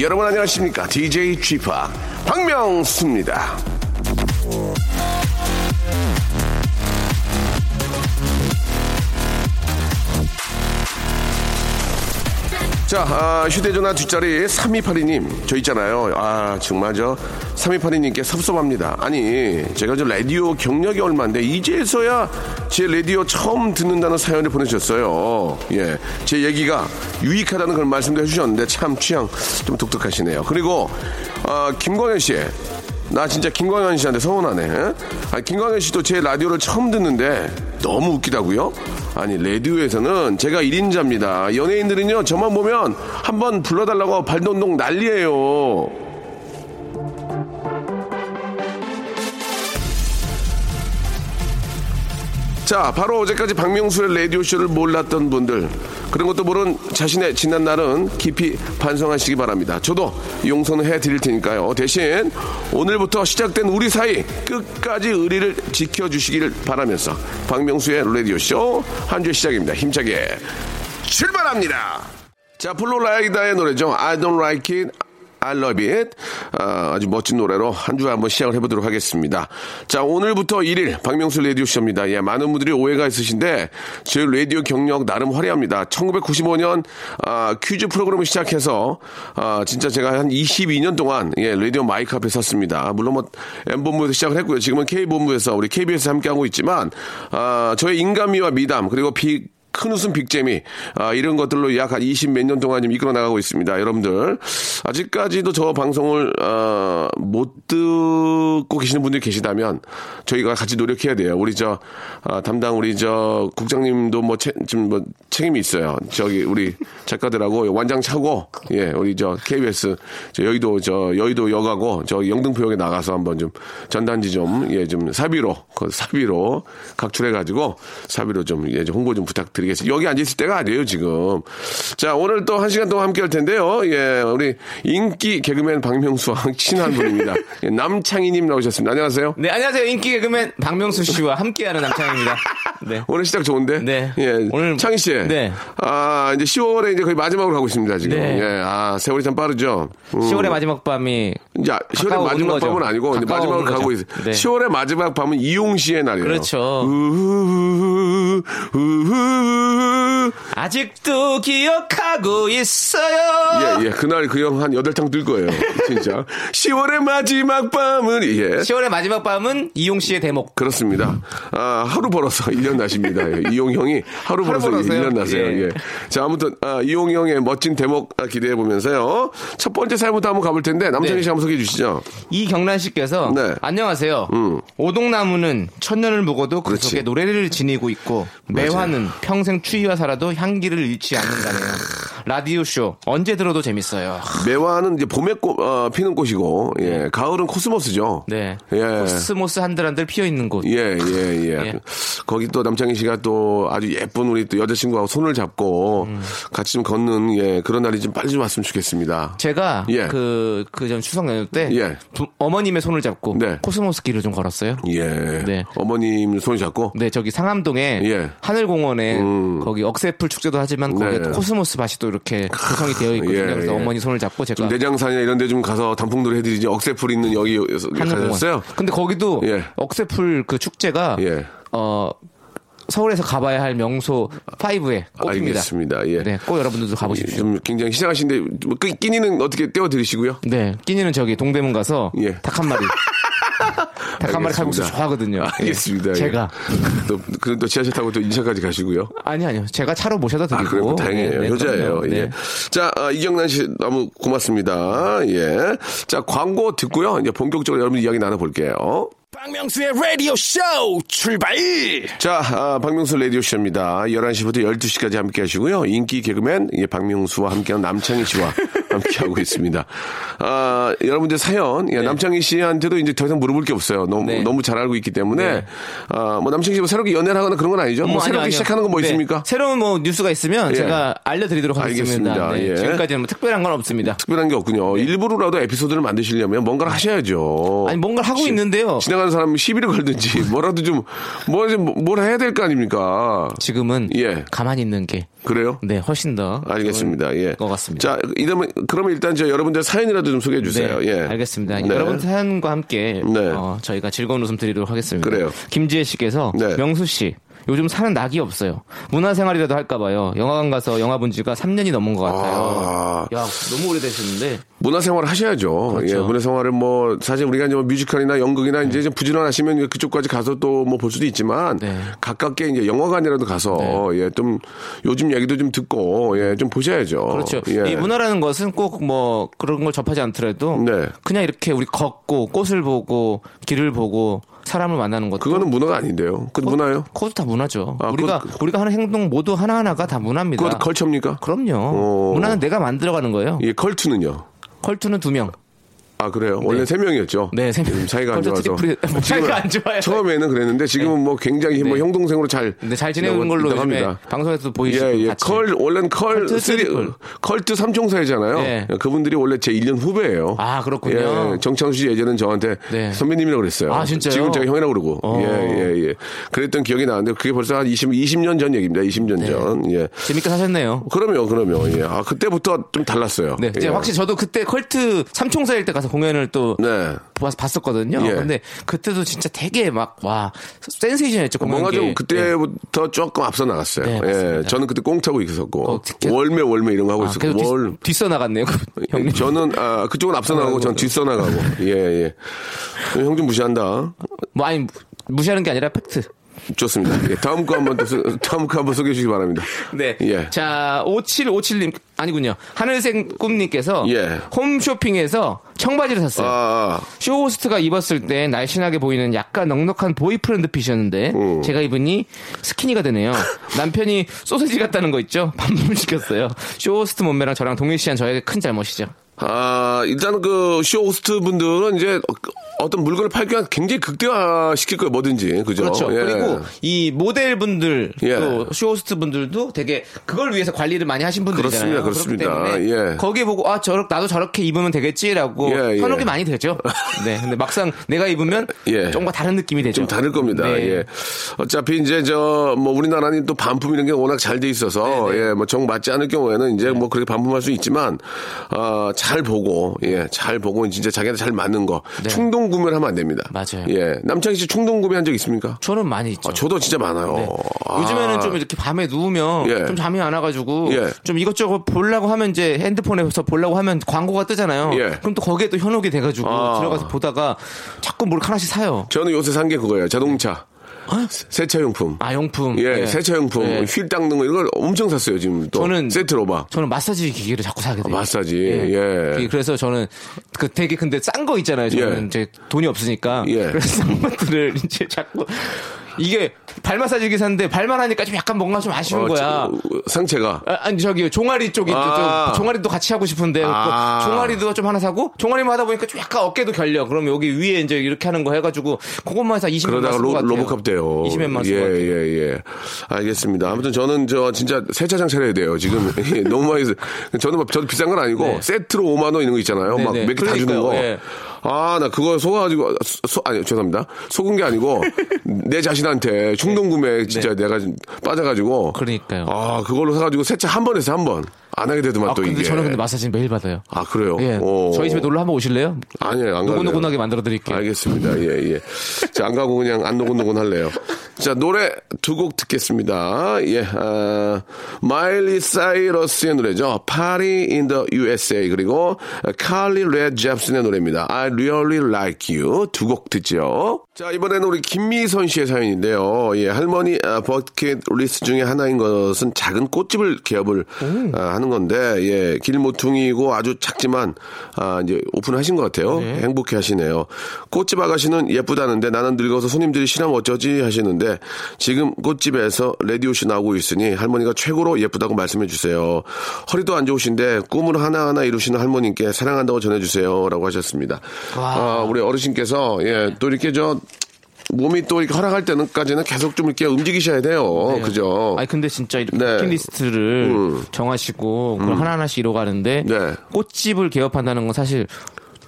여러분 안녕하십니까? DJ 쥐파 박명수입니다 자 아, 휴대전화 뒷자리 3282님 저 있잖아요. 아 정말 저 3282님께 섭섭합니다. 아니 제가 저 라디오 경력이 얼마인데 이제서야 제 라디오 처음 듣는다는 사연을 보내주셨어요. 예 제 얘기가 유익하다는 그런 말씀도 해주셨는데 참 취향 좀 독특하시네요. 그리고 아, 김광현 씨 나 진짜 김광현 씨한테 서운하네. 아, 김광현 씨도 제 라디오를 처음 듣는데 너무 웃기다고요? 아니 라디오에서는 제가 1인자입니다. 연예인들은요 저만 보면 한번 불러달라고 발동동 난리예요. 자, 바로 어제까지 박명수의 라디오쇼를 몰랐던 분들, 그런 것도 모른 자신의 지난 날은 깊이 반성하시기 바랍니다. 저도 용서는 해드릴 테니까요. 대신 오늘부터 시작된 우리 사이 끝까지 의리를 지켜주시기를 바라면서 박명수의 라디오쇼 한 주 시작입니다. 힘차게 출발합니다. 자, 플로라이다의 노래죠. I don't like it. I love it. 아, 주 멋진 노래로 한 주 한번 시작을 해보도록 하겠습니다. 자, 오늘부터 1일 박명수 라디오쇼입니다. 예, 많은 분들이 오해가 있으신데 제 라디오 경력 나름 화려합니다. 1995년 아, 퀴즈 프로그램을 시작해서 아, 진짜 제가 한 22년 동안 예, 라디오 마이크 앞에 섰습니다. 물론 뭐 M본부에서 시작을 했고요. 지금은 K본부에서 우리 KBS 함께하고 있지만 아, 저의 인간미와 미담 그리고 빅 큰 웃음 빅재미 아, 이런 것들로 약 한 20 몇 년 동안 좀 이끌어 나가고 있습니다. 여러분들 아직까지도 저 방송을 어, 못 듣고 계시는 분들이 계시다면 저희가 같이 노력해야 돼요. 우리 저 아, 담당 우리 저 국장님도 뭐좀뭐 뭐 책임이 있어요. 저기 우리 작가들하고 완장 차고 예 우리 저 KBS 저 여의도 저 여의도 역하고 저 영등포역에 나가서 한번 좀 전단지 좀예 좀 사비로 그 사비로 각출해 가지고 사비로 좀 예 좀 홍보 좀 부탁드 리겠습니다. 여기 앉아 있을 때가 아니에요 지금. 자 오늘 또 한 시간 동안 함께 할 텐데요. 예 우리 인기 개그맨 박명수와 친한 분입니다. 예, 남창희님 나오셨습니다. 안녕하세요. 네, 안녕하세요. 인기 개그맨 박명수 씨와 함께하는 남창입니다. 네. 오늘 시작 좋은데? 네. 예. 오늘- 창희 씨. 네. 아, 이제 10월에 이제 거의 마지막으로 가고 있습니다, 지금. 네. 예. 아, 세월이 참 빠르죠. 음. 10월의 마지막 밤이 이제 10월의 가까워 마지막. 밤은 아니고 이제 마지막으로 가고. 있어요. 네. 10월의 마지막 밤은 이용 씨의 날이에요. 그렇죠. 우후후후, 우후후후. 아직도 기억하고 있어요. 예, 예. 그날 그 형한 8탕 뜰 거예요. 진짜. 10월의 마지막 밤은, 예. 10월의 마지막 밤은 이용 씨의 대목. 그렇습니다. 아, 하루 벌어서 1년 나십니다. 예, 이용 형이 하루 벌어서 벌어서요? 1년 나세요. 예. 예. 자, 아무튼, 아, 이용 형의 멋진 대목 기대해 보면서요. 첫 번째 사연부터 한번 가볼 텐데, 남창희 네. 씨 한번 소개해 주시죠. 이경란 씨께서 네. 안녕하세요. 음. 오동나무는 천년을 묵어도 그 그렇지. 속에 노래를 지니고 있고 매화는 평생 추위와 살아도 향기를 잃지 않는다네요. 라디오 쇼 언제 들어도 재밌어요. 매화는 이제 봄에 꽃, 어, 피는 꽃이고, 예. 가을은 코스모스죠. 네. 예. 코스모스 한들한들 피어 있는 곳. 예, 예, 예. 예. 거기 또 남창희 씨가 또 아주 예쁜 우리 또 여자친구하고 손을 잡고 음. 같이 좀 걷는, 예, 그런 날이 좀 빨리 좀 왔으면 좋겠습니다. 제가 예. 그 그 전 추석 연휴 때 예. 부- 어머님의 손을 잡고 네. 코스모스 길을 좀 걸었어요. 예. 네. 어머님 손 잡고. 네, 저기 상암동에 예. 하늘공원에 음. 거기 억새풀 축제도 하지만 거기에 네. 코스모스 밭이 또 이렇게 구성이 되어 있거든요. 예, 그래서 예. 어머니 손을 잡고 제가 좀 내장산이나 이런 데 좀 가서 단풍놀이 해드리지 억새풀 있는 여기. 가셨어요? 근데 거기도 예. 억새풀 그 축제가 예. 어 서울에서 가봐야 할 명소 5에 꼽힙니다. 알겠습니다. 예. 네, 꼭 여러분들도 가보십시오. 좀 굉장히 시장하신데 뭐 끼- 끼니는 어떻게 떼어 드리시고요? 네, 끼니는 저기 동대문 가서 예. 닭한 마리. 닭 한 마리 칼국수. 좋아하거든요. 예. 알겠습니다. 예. 제가 또 그럼 또 지하철 타고 또 인천까지 가시고요. 아니 아니요. 제가 차로 모셔다 아, 드리고. 그래요? 다행이에요. 네, 네, 효자예요. 예. 네. 자, 아, 이경란 씨 너무 고맙습니다. 예. 자, 광고 듣고요. 이제 본격적으로 여러분 이야기 나눠볼게요. 박명수의 라디오 쇼 출발! 자, 아, 박명수 라디오 쇼입니다. 11시부터 12시까지 함께 하시고요. 인기 개그맨, 예, 박명수와 함께하는 남창희 씨와 함께 하고 있습니다. 아, 여러분들 사연, 예, 남창희 씨한테도 이제 더 이상 물어볼 게 없어요. 너무, 네. 너무 잘 알고 있기 때문에. 네. 아, 뭐 남창희 씨뭐 새롭게 연애를 하거나 그런 건 아니죠? 뭐, 뭐, 새롭게 아니요, 아니요. 시작하는 건뭐 네. 있습니까? 새로운 뭐 뉴스가 있으면 예. 제가 알려 드리도록 하겠습니다. 알겠습니다. 네, 예. 지금까지는 뭐 특별한 건 없습니다. 특별한 게 없군요. 네. 일부러라도 에피소드를 만드시려면 뭔가를 하셔야죠. 아니 뭔가를 하고 있는데요. 지나가는 사람 시비를 걸든지 뭐라도 좀, 뭐, 좀뭘 해야 될 거 아닙니까? 지금은 예. 가만히 있는 게 그래요? 네, 훨씬 더 알겠습니다. 예. 것 같습니다. 자, 이러면 그러면 일단 저 여러분들 사연이라도 좀 소개해 주세요. 네, 예. 알겠습니다. 네. 여러분 사연과 함께 네. 어, 저희가 즐거운 웃음 드리도록 하겠습니다. 그래요. 김지혜 씨께서 네. 명수 씨 요즘 사는 낙이 없어요. 문화생활이라도 할까 봐요. 영화관 가서 영화 본 지가 3년이 넘은 것 같아요. 아. 야, 너무 오래되셨는데 문화생활 하셔야죠. 그렇죠. 예, 문화생활을 뭐 사실 우리가 이제 뭐 뮤지컬이나 연극이나 이제 좀 부지런하시면 그쪽까지 가서 또 뭐 볼 수도 있지만 네. 가깝게 이제 영화관이라도 가서 예, 좀 요즘 얘기도 좀 듣고 예, 좀 보셔야죠. 그렇죠. 예. 이 문화라는 것은 꼭 뭐 그런 걸 접하지 않더라도 네. 그냥 이렇게 우리 걷고 꽃을 보고 길을 보고 사람을 만나는 것도 그거는 문화가 아닌데요. 그 문화요? 그것도 다 문화죠. 아, 우리가 그거- 우리가 하는 행동 모두 하나 하나가 다 문화입니다. 그것도 culture입니까? 그럼요. 어. 문화는 내가 만들어가는 거예요. 예, 컬투는요. 컬투는 두 명. 아 그래요? 원래 세 명이었죠. 네, 세 명. 지금 사이가 안 좋아서. triple이- 뭐 사이가 안 좋아요. 처음에는 그랬는데 지금은 뭐 굉장히 뭐 네. 형동생으로 잘. 근데 잘 지내는 걸로 요즘에 방송에서도 보이시고 예, 예. 컬, 원래는 컬, 컬트 three. 컬트 삼총사이잖아요. 네. 그분들이 원래 제 1년 후배예요. 아, 그렇군요. 예, 정창수 씨 예전엔 저한테 네. 선배님이라고 그랬어요. 아, 진짜요? 지금 제가 형이라고 그러고. 어. 예, 예, 예. 그랬던 기억이 나는데 그게 벌써 한 20, 20년 전 얘기입니다. 20년 네. 전. 예. 재밌게 사셨네요. 그럼요, 그럼요. 예. 아, 그때부터 좀 달랐어요. 네, 이제 예. 확실히 저도 그때 컬트 삼총사일 때 가서 공연을 또 네. 봤- 봤었거든요. 예. 근데 그때도 진짜 되게 막 와 센세이션했죠. 뭔가 좀 게. 그때부터 조금 앞서 나갔어요. 네, 예. 저는 그때 콩트 하고 있었고 어, 월매 월매 이런 거 하고 아, 있었고 월 뒤, 써 나갔네요, 형님. 저는 아, 그쪽은 앞서 나가고 전 뒤서 나가고 예 예. 형 좀 무시한다. 뭐 아니 무시하는 게 아니라 팩트. 좋습니다. 예, 다음 거 한번 또 소- 다음 거 한번 소개해 주시기 바랍니다. 네. 예. 자, 5757님, 아니군요. 하늘색 꿈님께서 예. 홈쇼핑에서 청바지를 샀어요. 아, 쇼호스트가 입었을 때 날씬하게 보이는 약간 넉넉한 boyfriend fit이었는데 음. 제가 입으니 skinny가 되네요. 남편이 소세지 같다는 거 있죠? 반품 시켰어요. 쇼호스트 몸매랑 저랑 동일시한 저에게 큰 잘못이죠. 아, 일단 그 쇼 호스트 분들은 이제 어떤 물건을 팔기 위한 굉장히 극대화 시킬 거예요, 뭐든지. 그죠? 그렇죠. 예. 그리고 이 모델 분들 예. 또 쇼호스트 분들도 되게 그걸 위해서 관리를 많이 하신 분들이잖아요. 그렇습니다, 그렇습니다. 예. 거기 보고 아 저렇 나도 저렇게 입으면 되겠지라고 예, 예. 현혹이 많이 되죠. 네. 근데 막상 내가 입으면 예. 좀과 다른 느낌이 되죠. 좀 다를 겁니다. 네. 예. 어차피 이제 저 뭐 우리나라는 또 반품 이런 게 워낙 잘 돼 있어서 네, 네. 예, 뭐 정 맞지 않을 경우에는 이제 뭐 그렇게 반품할 수 있지만 어, 잘 보고 예, 잘 보고 진짜 자기한테 잘 맞는 거 네. 충동 구매를 하면 안 됩니다. 맞아요. 예. 남창희 씨 충동 구매 한 적 있습니까? 저는 많이 있죠. 아, 저도 진짜 많아요. 네. 아. 요즘에는 좀 이렇게 밤에 누우면 예. 좀 잠이 안 와가지고 예. 좀 이것저것 보려고 하면 이제 핸드폰에서 보려고 하면 광고가 뜨잖아요. 예. 그럼 또 거기에 또 현혹이 돼가지고 아. 들어가서 보다가 자꾸 뭘 하나씩 사요. 저는 요새 산 게 그거예요. 자동차. 세차용품. 아 용품. 예, 세차용품, 예. 휠 닦는 거 이런 걸 엄청 샀어요, 지금 또. 저는 세트로 막. 저는 마사지 기기를 자꾸 사게 돼요. 마사지, 예. 그래서 저는 그 되게 근데 싼 거 있잖아요. 저는 예. 이제 돈이 없으니까. 예. 그래서 싼 것들을 이제 자꾸 이게 발 마사지기 샀는데 발만 하니까 좀 약간 뭔가 좀 아쉬운 어, 거야. 저, 상체가. 아, 아니 저기 종아리 쪽이 아. 또 종아리도 같이 하고 싶은데 아. 또 종아리도 좀 하나 사고 종아리만 하다 보니까 좀 약간 어깨도 결려. 그럼 여기 위에 이제 이렇게 하는 거 해가지고 그것만 해서 20만 그러다가 로, 로보캅 돼요. 20만 예, 쓸것 같아요. 예, 예. 알겠습니다. 아무튼 저는 저 진짜 세차장 차려야 돼요. 지금 너무 많이 써- 저는 뭐 저도 비싼 건 아니고 네. 세트로 5만 원 이런 거 있잖아요. 네, 막 네. 몇개 다 주는 그러니까요. 거. 예. 아, 나 그거 속아가지고, 소, 아니, 죄송합니다. 속은 게 아니고, 내 자신한테 충동 구매 진짜 내가 좀 빠져가지고. 네. 그러니까요. 아, 그걸로 사가지고 세차 한 번 해서 한 번. 안 하게 되더만 아 또 근데 이게. 저는 근데 마사지 매일 받아요. 아, 그래요? 예. 오. 저희 집에 놀러 한번 오실래요? 아니에요, 안 가요. 노곤노곤하게 만들어 드릴게요. 알겠습니다. 예, 예. 자, 안 가고 그냥 안 노곤노곤 할래요. 자, 노래 두 곡 듣겠습니다. 예, 아, 마일리 사이러스의 노래죠. Party in the USA. 그리고 칼리 레이 젭슨의 노래입니다. I really like you. 두 곡 듣죠. 자, 이번에는 우리 김미선 씨의 사연인데요. 예, 할머니 아, 버킷 리스트 중에 하나인 것은 작은 꽃집을 개업을 아, 하는 건데, 예, 길모퉁이고 아주 작지만, 아, 이제 오픈하신 것 같아요. 행복해 하시네요. 꽃집 아가씨는 예쁘다는데 나는 늙어서 손님들이 싫으면 어쩌지 하시는데, 하셨는데 지금 꽃집에서 라디오씨 나오고 있으니 할머니가 최고로 예쁘다고 말씀해 주세요. 허리도 안 좋으신데 꿈을 하나하나 이루시는 할머님께 사랑한다고 전해주세요. 라고 하셨습니다. 아, 우리 어르신께서 예, 또 이렇게 저 몸이 또 이렇게 허락할 때는까지는 계속 좀 이렇게 움직이셔야 돼요. 그죠? 아니 근데 진짜 이렇게 네. 버킷리스트를 음. 정하시고 그걸 하나하나씩 이뤄가는데 네. 꽃집을 개업한다는 건 사실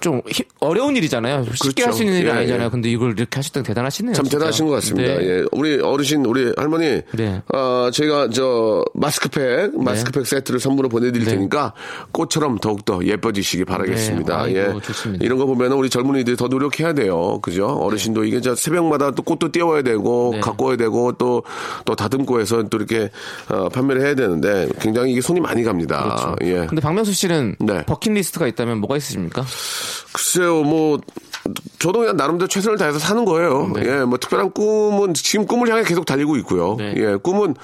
좀 히- 어려운 일이잖아요. 쉽게 그렇죠. 할수 있는 일이 예, 아니잖아요. 예. 근데 이걸 이렇게 하셨던 게 대단하시네요. 참 진짜. 대단하신 것 같습니다. 네. 예. 우리 어르신, 우리 할머니, 네. 어, 제가 저 마스크팩, 마스크팩 세트를 선물로 보내드릴 네. 테니까 꽃처럼 더욱더 예뻐지시기 바라겠습니다. 네. 아이고, 예. 좋습니다. 이런 거 보면 우리 젊은이들이 더 노력해야 돼요. 그죠? 어르신도 이게 저 새벽마다 또 꽃도 띄워야 되고, 네. 갖고 와야 되고, 또, 또 다듬고 해서 또 이렇게 어, 판매를 해야 되는데 굉장히 이게 손이 많이 갑니다. 예. 그렇죠. 근데 박명수 씨는 네. 버킷리스트가 있다면 뭐가 있으십니까? 글쎄요, 뭐, 저도 그냥 나름대로 최선을 다해서 사는 거예요. 네. 예, 뭐 특별한 꿈은 지금 꿈을 향해 계속 달리고 있고요. 네. 예, 꿈은,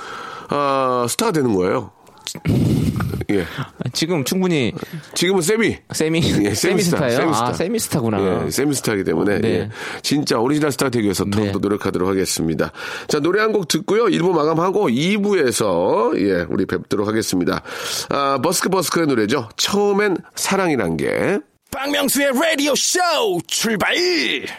아, 스타가 되는 거예요. 예. 지금 충분히 지금은 세미. 세미 예, 세미스타. 세미스타. 아 세미스타구나. 예, 세미스타이기 때문에 네. 예, 진짜 오리지널 스타가 되기 위해서 네. 더욱더 노력하도록 하겠습니다. 자 노래 한 곡 듣고요. 1부 마감하고 2부에서 예 우리 뵙도록 하겠습니다. 아 버스크 버스크의 노래죠. 처음엔 사랑이란 게. 박명수의 라디오 쇼 출발!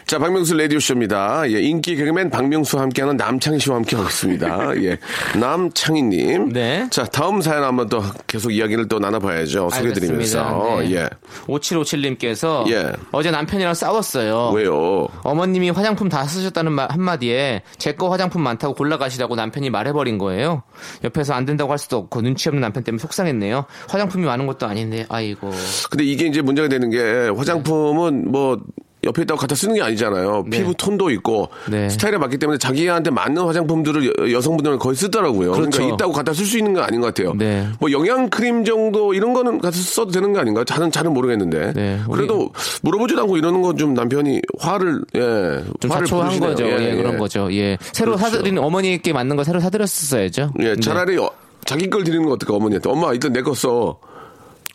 자, 박명수 라디오 쇼입니다. 예, 인기 개그맨 박명수와 함께하는 남창희 씨와 함께하고 있습니다. 예, 남창희님. 네. 자, 다음 사연 한번 또 계속 이야기를 또 나눠봐야죠. 소개드리면서. 알겠습니다. 네. 예. 5757님께서 예. 어제 남편이랑 싸웠어요. 왜요? 어머님이 화장품 다 쓰셨다는 말 한마디에 제 거 화장품 많다고 골라가시라고 남편이 말해버린 거예요. 옆에서 안 된다고 할 수도 없고 눈치 없는 남편 때문에 속상했네요. 화장품이 많은 것도 아닌데 아이고. 근데 이게 이제 문제가 되는 게 화장품은 뭐 옆에 있다고 갖다 쓰는 게 아니잖아요. 네. 피부 톤도 있고 네. 스타일에 맞기 때문에 자기한테 맞는 화장품들을 여, 성분들은 거의 쓰더라고요. 그러니까 그렇죠. 있다고 갖다 쓸 수 있는 건 아닌 것 같아요. 네. 뭐 영양 크림 정도 이런 거는 갖다 써도 되는 거 아닌가요? 잘은 잘은 모르겠는데. 네, 그래도 물어보지도 않고 이러는 건 좀 남편이 화를 예 좀 화를 부르시네요. 거죠. 예, 그런 거죠. 예. 새로 그렇죠. 사드린 어머니께 맞는 거 새로 사드렸었어야죠. 예, 네. 차라리 어, 자기 걸 드리는 거 어떨까 어머니한테 엄마 일단 내 거 써.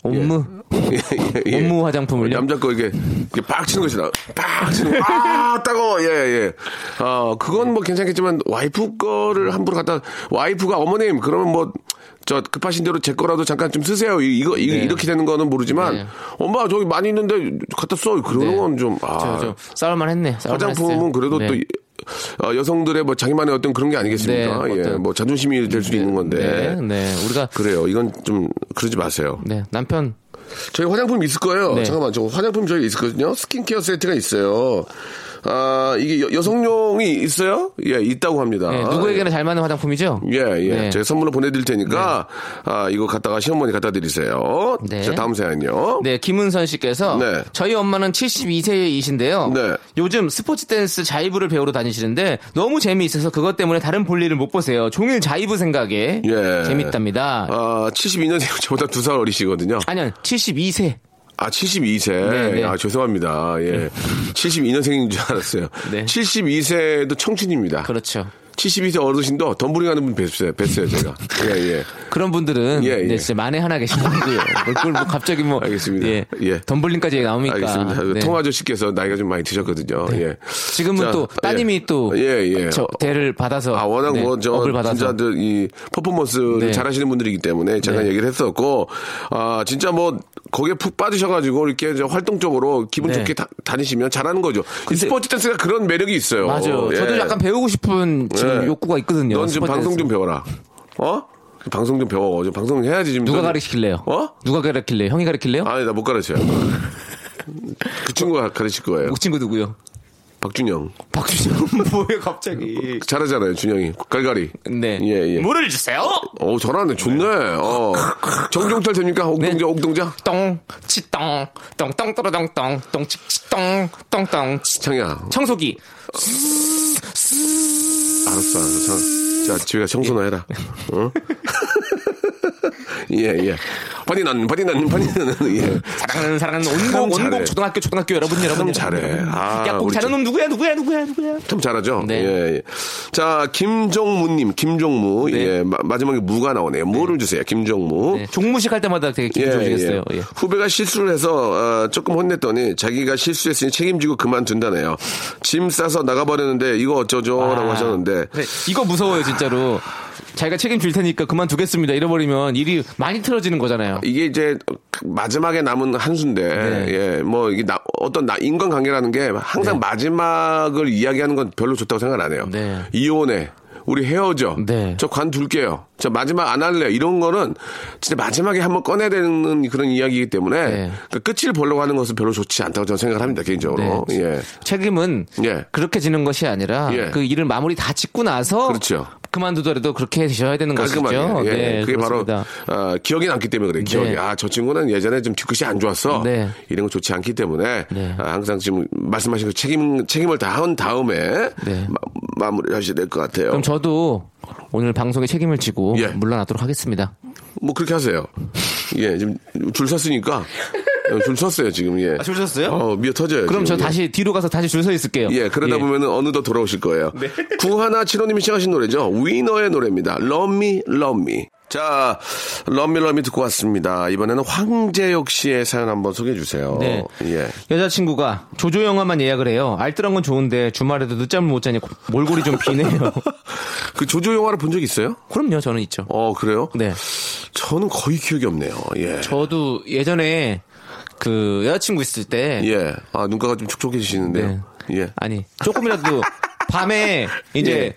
옴무. 예, 예. 옴무 화장품을요? 남자 거 이게, 이게 빡 치는 것이다. 빡 치는 거. 아, 따가워. 예, 예. 어, 그건 뭐 괜찮겠지만, 와이프 거를 함부로 갖다, 와이프가 어머님, 그러면 뭐, 저 급하신 대로 제 거라도 잠깐 좀 쓰세요. 이- 이거, 이거 네. 이렇게 되는 거는 모르지만, 네. 엄마 저기 많이 있는데 갖다 써. 그러는 네. 건 좀, 아. 싸울만 했네. 싸울만 화장품은 했어요. 그래도 네. 또 이- 어, 여성들의 뭐 자기만의 어떤 그런 게 아니겠습니까? 네, 예, 뭐 자존심이 될 수도 있는 건데. 네, 네. 우리가 그래요. 이건 좀 그러지 마세요. 네, 남편 저희 화장품 있을 거예요. 네. 잠깐만, 저 화장품 저희 있거든요. 스킨케어 세트가 있어요. 아, 이게 여, 성용이 있어요? 예, 있다고 합니다. 네, 누구에게나 잘 맞는 화장품이죠? 예, 예. 네. 제가 선물로 보내드릴 테니까, 아, 이거 갖다가 시어머니 갖다 드리세요. 네. 자, 다음 사연요. 네, 김은선 씨께서 네. 저희 엄마는 72세이신데요. 네. 요즘 스포츠 댄스 자이브를 배우러 다니시는데 너무 재미있어서 그것 때문에 다른 볼일을 못 보세요. 종일 자이브 생각에 예. 재밌답니다. 아, 72년생 저보다 두 살 어리시거든요. 아니요, 72세. 아, 72세. 네, 네. 아, 죄송합니다. 예. 72년생인 줄 알았어요. 네. 72세도 청춘입니다. 그렇죠. 72세 어르신도 덤블링 하는 분 뵀어요, 뵀어요, 제가. 예, 예. 그런 분들은 예, 예. 네, 진짜 만에 하나 계시고요. 그걸 뭐 갑자기 뭐 알겠습니다. 예, 예. 덤블링까지 나오니까. 알겠습니다. 네. 통 아저씨께서 나이가 좀 많이 드셨거든요. 예. 지금은 자, 또 따님이 예. 또 예, 예. 저 대를 받아서 아, 워낙 네, 뭐, 저, 업을 받아서 진짜 이 퍼포먼스를 네. 잘하시는 분들이기 때문에 제가 네. 얘기를 했었고, 아, 진짜 뭐, 거기에 푹 빠지셔 가지고 이렇게 이제 활동적으로 기분 네. 좋게 다, 다니시면 잘하는 거죠. 이 스포츠 댄스가 그런 매력이 있어요. 맞아요. 저도 예. 약간 배우고 싶은 지금 예. 욕구가 있거든요. 넌 지금 방송. 좀 배워라. 어? 방송 좀 배워. 좀 방송 해야지 지금. 누가 너- 가르칠래요? 어? 누가 가르칠래요? 형이 가르칠래요? 아니, 나 못 가르쳐요. 그 친구가 가르칠 거예요. 그 친구 누구요? 박준영. 박준영 뭐예요 갑자기? 잘하잖아요, 준영이. 깔깔이. 네. 예, 예. 물을 주세요. 어, 잘하네. 좋네. 어. 정종철 됩니까? 옥동자, 네. 옥동자? 똥, 치똥, 똥똥 떨어덩 똥, 똥치똥, 똥똥. 창이야. 청소기. 알았어, 알았어. 자, 집에 가서 청소나 해라. 어? 예, 예. 버디난, 버디난, 버디난, 예. 사랑하는 사랑하는 온곡. 온곡 초등학교 초등학교 여러분 여러분 잘해. 아, 야꼭 우리 잘하는 놈 누구야 누구야 누구야 누구야 참 잘하죠. 네. 예, 예. 자, 김종무님, 김종무. 네. 예, 마, 마지막에 무가 나오네요. 무를 주세요, 김종무. 네, 종무식 할 때마다 되게 기분 좋으시겠어요 예. 후배가 실수를 해서 어, 조금 혼냈더니 자기가 실수했으니 책임지고 그만둔다네요. 짐 싸서 나가버렸는데 이거 어쩌죠라고 아, 하셨는데 네, 이거 무서워요 진짜로 자기가 책임질 테니까 그만두겠습니다 잃어버리면 일이 많이 틀어지는 거잖아요 이게 이제 마지막에 남은 한수인데 네. 예, 뭐 이게 나- 어떤 나- 인간관계라는 게 항상 네. 마지막을 이야기하는 건 별로 좋다고 생각 안 해요. 네. 이혼해. 우리 헤어져. 네. 저 관둘게요. 저 마지막 안 할래. 이런 거는 진짜 마지막에 한번 꺼내야 되는 그런 이야기이기 때문에 네. 그 끝을 보려고 하는 것은 별로 좋지 않다고 저는 생각을 합니다. 개인적으로. 네. 예. 책임은 예. 그렇게 지는 것이 아니라 예. 그 일을 마무리 다 짓고 나서 그렇죠. 그만두더라도 그렇게 되셔야 되는. 것이죠. 예. 네, 그게 그렇습니다. 바로 어, 기억이 남기 때문에 그래요. 기억이. 네. 아, 저 친구는 예전에 좀 뒤끝이 안 좋았어. 네. 이런 거 좋지 않기 때문에 네. 아, 항상 지금 말씀하신 그 책임 책임을 다한 다음에 네. 마, 무리 하셔야 될 것 같아요. 그럼 저도 오늘 방송에 책임을 지고 예. 물러나도록 하겠습니다. 뭐 그렇게 하세요. 예, 지금 줄 섰으니까 예, 줄 섰어요 지금 예. 아, 줄 섰어요? 어, 미어 터져요. 그럼 저 지금, 예. 다시 뒤로 가서 다시 줄 서 있을게요. 예, 그러다 예. 보면은 어느덧 돌아오실 거예요. 구하나 칠호님이 시작하신 노래죠. 위너의 노래입니다. Love Me, Love Me. 자, Love Me 듣고 왔습니다. 이번에는 황재혁 씨의 사연 한번 소개해 주세요. 네. 예. 여자친구가 조조 영화만 예약을 해요. 알뜰한 건 좋은데 주말에도 늦잠을 못 자니 몰골이 좀 비네요. 그 조조 영화를 본 적 있어요? 그럼요, 저는 있죠. 어, 그래요? 네. 저는 거의 기억이 없네요. 예. 저도 예전에 그 여자친구 있을 때 예. 아, 눈가가 좀 촉촉해지시는데요. 예. 아니 조금이라도 밤에 이제 예.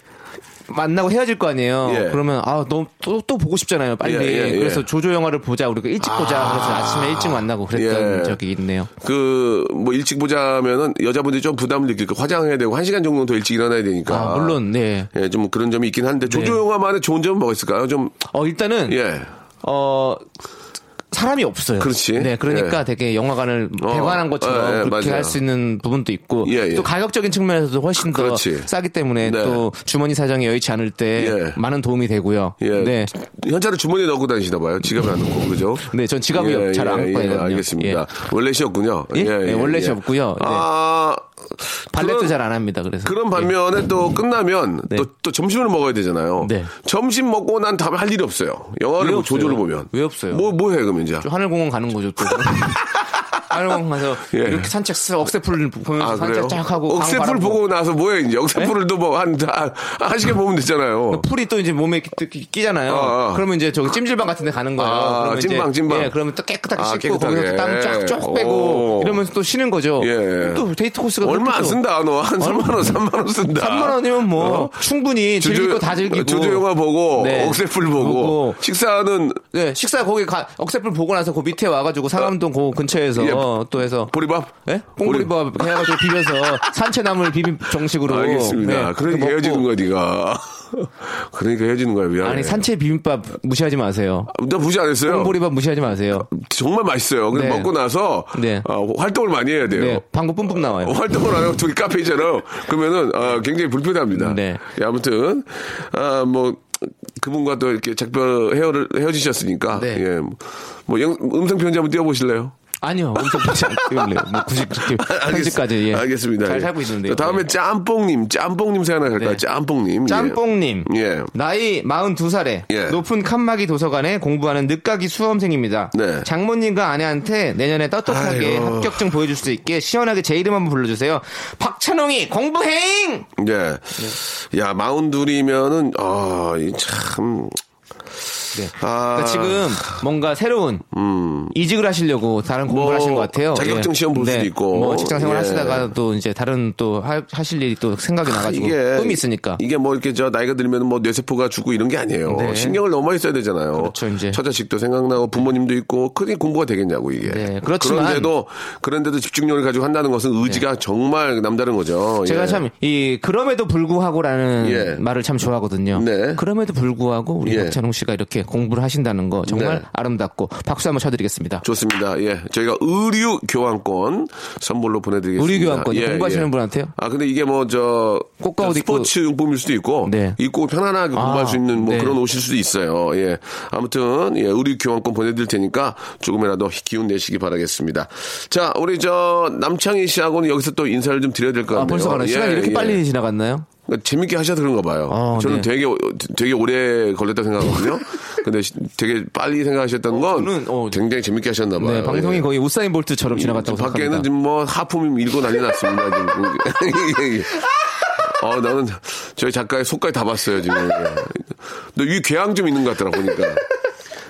만나고 헤어질 거 아니에요. 예. 그러면 아 너무 또, 또 보고 싶잖아요. 빨리. 예, 예, 예. 그래서 조조 영화를 보자. 우리가 일찍 보자. 그래서 아침에 일찍 만나고 그랬던 예. 적이 있네요. 그, 뭐, 일찍 보자면은 여자분들이 좀 부담을 느낄 거 화장해야 되고, 한 시간 정도 더 일찍 일어나야 되니까. 아, 물론 네. 예, 좀 그런 점이 있긴 한데, 조조 네. 영화만의 좋은 점은 뭐가 있을까요? 좀, 어 일단은 예. 어 사람이 없어요. 그렇지. 네, 그러니까 예. 되게 영화관을 어. 배관한 것처럼 예, 예, 그렇게. 할 수 있는 부분도 있고 예, 예. 또 가격적인 측면에서도 훨씬 더 그렇지. 싸기 때문에 네. 또 주머니 사정이 여의치 않을 때 예. 많은 도움이 되고요. 예. 네. 현찰을 주머니에 넣고 다니시나 봐요. 지갑에 안 넣고, 그죠? 네, 전 지갑이 잘안 예, 꺼내거든요. 알겠습니다. 예. 원래시었군요. 예? 예, 원래시었고요. 네. 아, 그런- 잘안 합니다. 그래서 그런 반면에 또 끝나면 네. 또, 또 점심을 먹어야 되잖아요. 네. 점심 먹고 난 다음에 할 일이 없어요. 영화를 왜 뭐? 조조를 보면. 왜 없어요? 뭐, 뭐 해, 그러면 이제? 좀 하늘공원 가는 거죠. 또. 하늘공원 가서 예. 이렇게 산책 쓱 억새풀 보면서 아? 산책 쫙 하고 억새풀 보고 나서 뭐해, 이제. 억새풀을 네? 또 뭐, 한, 한, 한 시간 보면 되잖아요. 풀이 또 이제 몸에 끼, 끼- 끼잖아요. 아, 아. 그러면 이제 저기 찜질방 같은 데 가는 거예요. 아, 그러면 이제- 찜방, 찜방. 예, 그러면 또 깨끗하게 아, 씻고. 거기서 땀 쫙쫙 오. 빼고 이러면서 또 쉬는 거죠. 예. 또 데이트 코스가 얼마 안 쓴다, 너. 한 3만 원, 3만 원 쓴다. 3만 원이면 뭐 어? 충분히 즐길 거 다 즐기고 조조 영화 보고, 네. 억새풀 보고, 보고. 식사는 네, 식사 거기 가, 억새풀 보고 나서 그 밑에 와가지고 상암동 그 근처에서 예. 또 해서 보리밥? 예? 꽁보리밥 해가지고 비벼서 산채나물 비빔 정식으로 알겠습니다. 네, 그러니까. 헤어지는 거야, 네가. 그러니까 헤어지는 거야, 미안해. 아니 산채 비빔밥 무시하지 마세요. 나 무시 안 했어요. 꽁보리밥 무시하지 마세요. 정말 맛있어요. 근데 네. 먹고 나서 네. 어, 활동을 많이 해야 돼요. 네, 방구 뿜뿜 나와요. 어, 활동을 안 하고 둘이 카페 있잖아요. 그러면은 어, 굉장히 불편합니다. 네. 예, 아무튼 아, 뭐 그분과 또 이렇게 작별 헤어를 헤어지셨으니까 네. 예. 뭐 영- 음성 편지 한번 띄워보실래요? 아니요, 엄청 보지 않을래요. 뭐 굳이 그렇게 편지까지 예. 알겠습니다. 잘 예. 살고 있는데요. 자, 다음에 네. 짬뽕님, 짬뽕님 생각나 갈까요? 네. 짬뽕님. 예. 짬뽕님. 예. 나이 42살에 예. 높은 칸막이 도서관에 공부하는 늦가기 수험생입니다. 네. 장모님과 아내한테 내년에 떳떳하게 아이고. 합격증 보여줄 수 있게 시원하게 제 이름 한번 불러주세요. 박찬홍이 공부행! 예. 야, 마흔둘이면은, 아, 이 참. 네. 아. 그러니까 지금 뭔가 새로운 이직을 하시려고 다른 공부를 뭐, 하신 것 같아요. 자격증 예. 시험 볼 수도 있고. 뭐 직장 생활 예. 하시다가 또 이제 다른 또 하, 하실 일이 또 생각이 나가지고 꿈이 있으니까. 이게 뭐 이렇게 저 나이가 들면 뭐 뇌세포가 죽고 이런 게 아니에요. 네. 신경을 너무 많이 써야 되잖아요. 그렇죠, 이제. 처자식도 생각나고 부모님도 있고 크게 공부가 되겠냐고 이게. 네, 그렇지만- 그런데도 그런데도 집중력을 가지고 한다는 것은 의지가 정말 남다른 거죠. 제가 예. 참이 그럼에도 불구하고라는 예. 말을 참 좋아하거든요. 네. 그럼에도 불구하고 우리 예. 박찬홍 씨가 이렇게 이렇게 공부를 하신다는 거 정말 네. 아름답고 박수 한번 쳐드리겠습니다. 좋습니다. 예. 저희가 의류 교환권 선물로 보내드리겠습니다. 의류 교환권, 예, 공부하시는 예. 분한테요? 아, 근데 이게 뭐, 저, 꽃가 옷 입고- 스포츠 용품일 수도 있고, 네. 입고 편안하게 공부할 아, 수 있는 뭐 네. 그런 옷일 수도 있어요. 예. 아무튼, 예, 의류 교환권 보내드릴 테니까 조금이라도 기운 내시기 바라겠습니다. 자, 우리 저, 남창희 씨하고는 여기서 또 인사를 좀 드려야 될 것 같네요. 아, 벌써? 시간이 예, 이렇게 예. 빨리 지나갔나요? 그러니까 재밌게 하셔서 그런가 봐요. 아, 저는 네. 되게 되게 오래 걸렸다 생각하거든요. 근데 시- 되게 빨리 생각하셨다는 건 저는, 어, 굉장히 재밌게 하셨나 봐요. 네, 방송이 예. 거의 우사인 볼트처럼 지나갔다고 밖에는 생각합니다. 지금 뭐 하품이 밀고 난리 났습니다. 지금. 예, 예. 어, 나는 저희 작가의 속까지 다 봤어요, 지금. 너위 괴양 좀 있는 것 같더라, 보니까.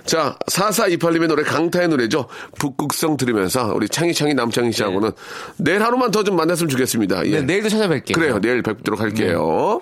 자, 4428님의 노래 강타의 노래죠. 북극성 들으면서 우리 창희창희 남창희 씨하고는 내일 하루만 더 좀 만났으면 좋겠습니다. 예. 네, 내일도 찾아뵐게요. 그래요. 내일 뵙도록 할게요.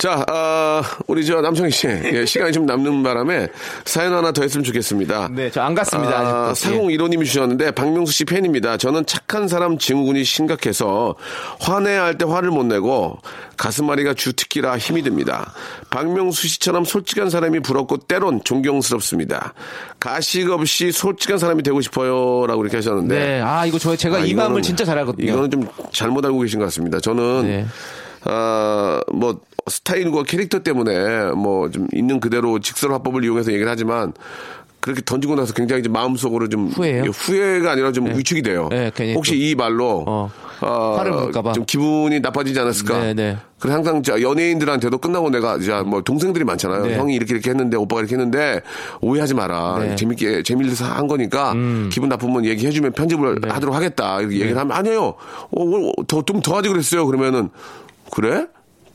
자, 어, 우리 저 남성희 씨, 예, 시간이 좀 남는 바람에 사연 하나 더 했으면 좋겠습니다. 네, 저 안 갔습니다. 아, 아직도. 4015님이 주셨는데 박명수 씨 팬입니다. 저는 착한 사람 증후군이 심각해서 화내야 할 때 화를 못 내고 가슴앓이가 주특기라 힘이 듭니다. 박명수 씨처럼 솔직한 사람이 부럽고 때론 존경스럽습니다. 가식 없이 솔직한 사람이 되고 싶어요라고 이렇게 하셨는데 네, 아 이거 저 제가 아, 이 마음을 진짜 잘 알거든요. 이거는 좀 잘못 알고 계신 것 같습니다. 저는 네. 아, 뭐 스타일과 캐릭터 때문에 뭐 좀 있는 그대로 직설 화법을 이용해서 얘기를 하지만 그렇게 던지고 나서 굉장히 좀 마음속으로 좀 후회해요? 후회가 아니라 좀 위축이 돼요. 네, 혹시 또- 이 말로 어, 어, 화를 볼까봐. 좀 기분이 나빠지지 않았을까? 네, 네. 그래서 항상 저 연예인들한테도 끝나고 내가 이제 뭐 동생들이 많잖아요. 네. 형이 이렇게 이렇게 했는데 오빠가 이렇게 했는데 오해하지 마라. 네. 음. 재밌게 재밌어서 한 거니까 기분 나쁘면 얘기해주면 편집을 네. 하도록 하겠다. 이렇게 얘기를 하면 아니에요. 어, 더좀 더 하지 그랬어요. 그러면은 그래?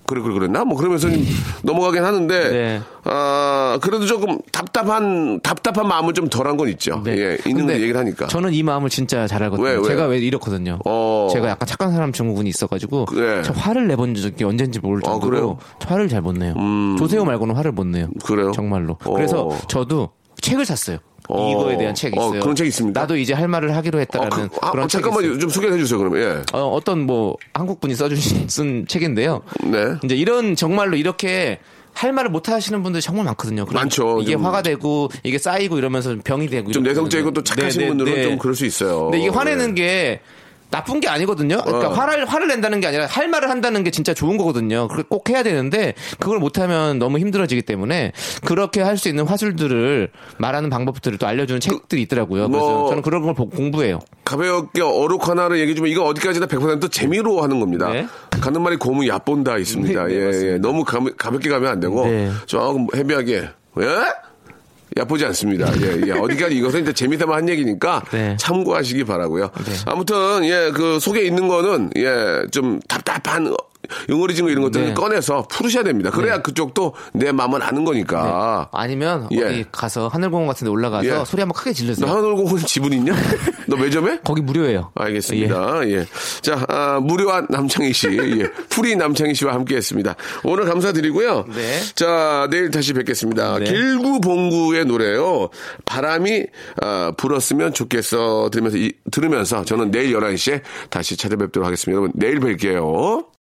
그래 그래 그랬나? 뭐 그러면서 좀 넘어가긴 하는데 네. 아 그래도 조금 답답한 답답한 마음은 좀 덜한 건 있죠. 네. 예, 있는 얘기를 하니까. 저는 이 마음을 진짜 잘 알거든요. 왜, 왜? 제가 왜 이렇거든요. 어. 제가 약간 착한 사람 증후군이 있어가지고 네. 저 화를 내본 적이 언젠지 모를 아, 정도로? 저 화를 잘 못 내요. 조세호 말고는 화를 못 내요. 그래요? 정말로. 어. 그래서 저도 책을 샀어요. 어. 이거에 대한 책이 어, 있어요. 그런 책이 있습니까? 나도 이제 할 말을 하기로 어, 했다라는 그, 아, 그런 책이 있어요. 잠깐만 좀 소개해 주세요. 그러면 예. 어, 어떤 뭐 한국 분이 써주신 쓴 책인데요. 네. 이제 이런 정말로 이렇게 할 말을 못 하시는 분들이 정말 많거든요. 많죠. 이게 좀- 화가 되고 이게 쌓이고 이러면서 병이 되고 좀. 내성적이고 또 착하신 네, 네, 분들은 네. 좀 그럴 수 있어요. 근데 이게 화내는 네. 게 나쁜 게 아니거든요. 그러니까 어. 화를 화를 낸다는 게 아니라 할 말을 한다는 게 진짜 좋은 거거든요. 그걸 꼭 해야 되는데 그걸 못하면 너무 힘들어지기 때문에 그렇게 할 수 있는 화술들을 말하는 방법들을 또 알려주는 책들이 있더라고요. 그래서 뭐- 저는 그런 걸 보- 공부해요. 가볍게 어록 하나를 얘기해 주면 이거 어디까지나 100% 재미로 하는 겁니다. 네. 가는 말이 고무 야본다 있습니다. 네, 네, 예. 예. 너무 가, 가볍게 가면 안 되고 네. 조금 헤비하게. 예? 야보지 않습니다. 예, 예. 어디까지 이것은 이제 재미삼아 한 얘기니까 네. 참고하시기 바라고요. 아무튼 예, 그 속에 있는 거는 예, 좀 답답한 응어리진 거 이런 것들을 네. 꺼내서 풀으셔야 됩니다. 그래야 그쪽도 내 마음을 아는 거니까. 아니면 예. 어디 가서 하늘공원 같은 데 올라가서 예. 소리 한번 크게 질르세요. 너 하늘공원 지분 있냐? 너 매점에? 거기 무료예요. 알겠습니다. 예. 자, 아, 무료한 남창희 씨, 예. 프리 남창희 씨와 함께 했습니다. 오늘 감사드리고요. 네. 자, 내일 다시 뵙겠습니다. 네. 길구봉구의 노래요. 바람이, 아, 불었으면 좋겠어. 들으면서, 이- 들으면서 저는 내일 11시에 다시 찾아뵙도록 하겠습니다. 여러분, 내일 뵐게요.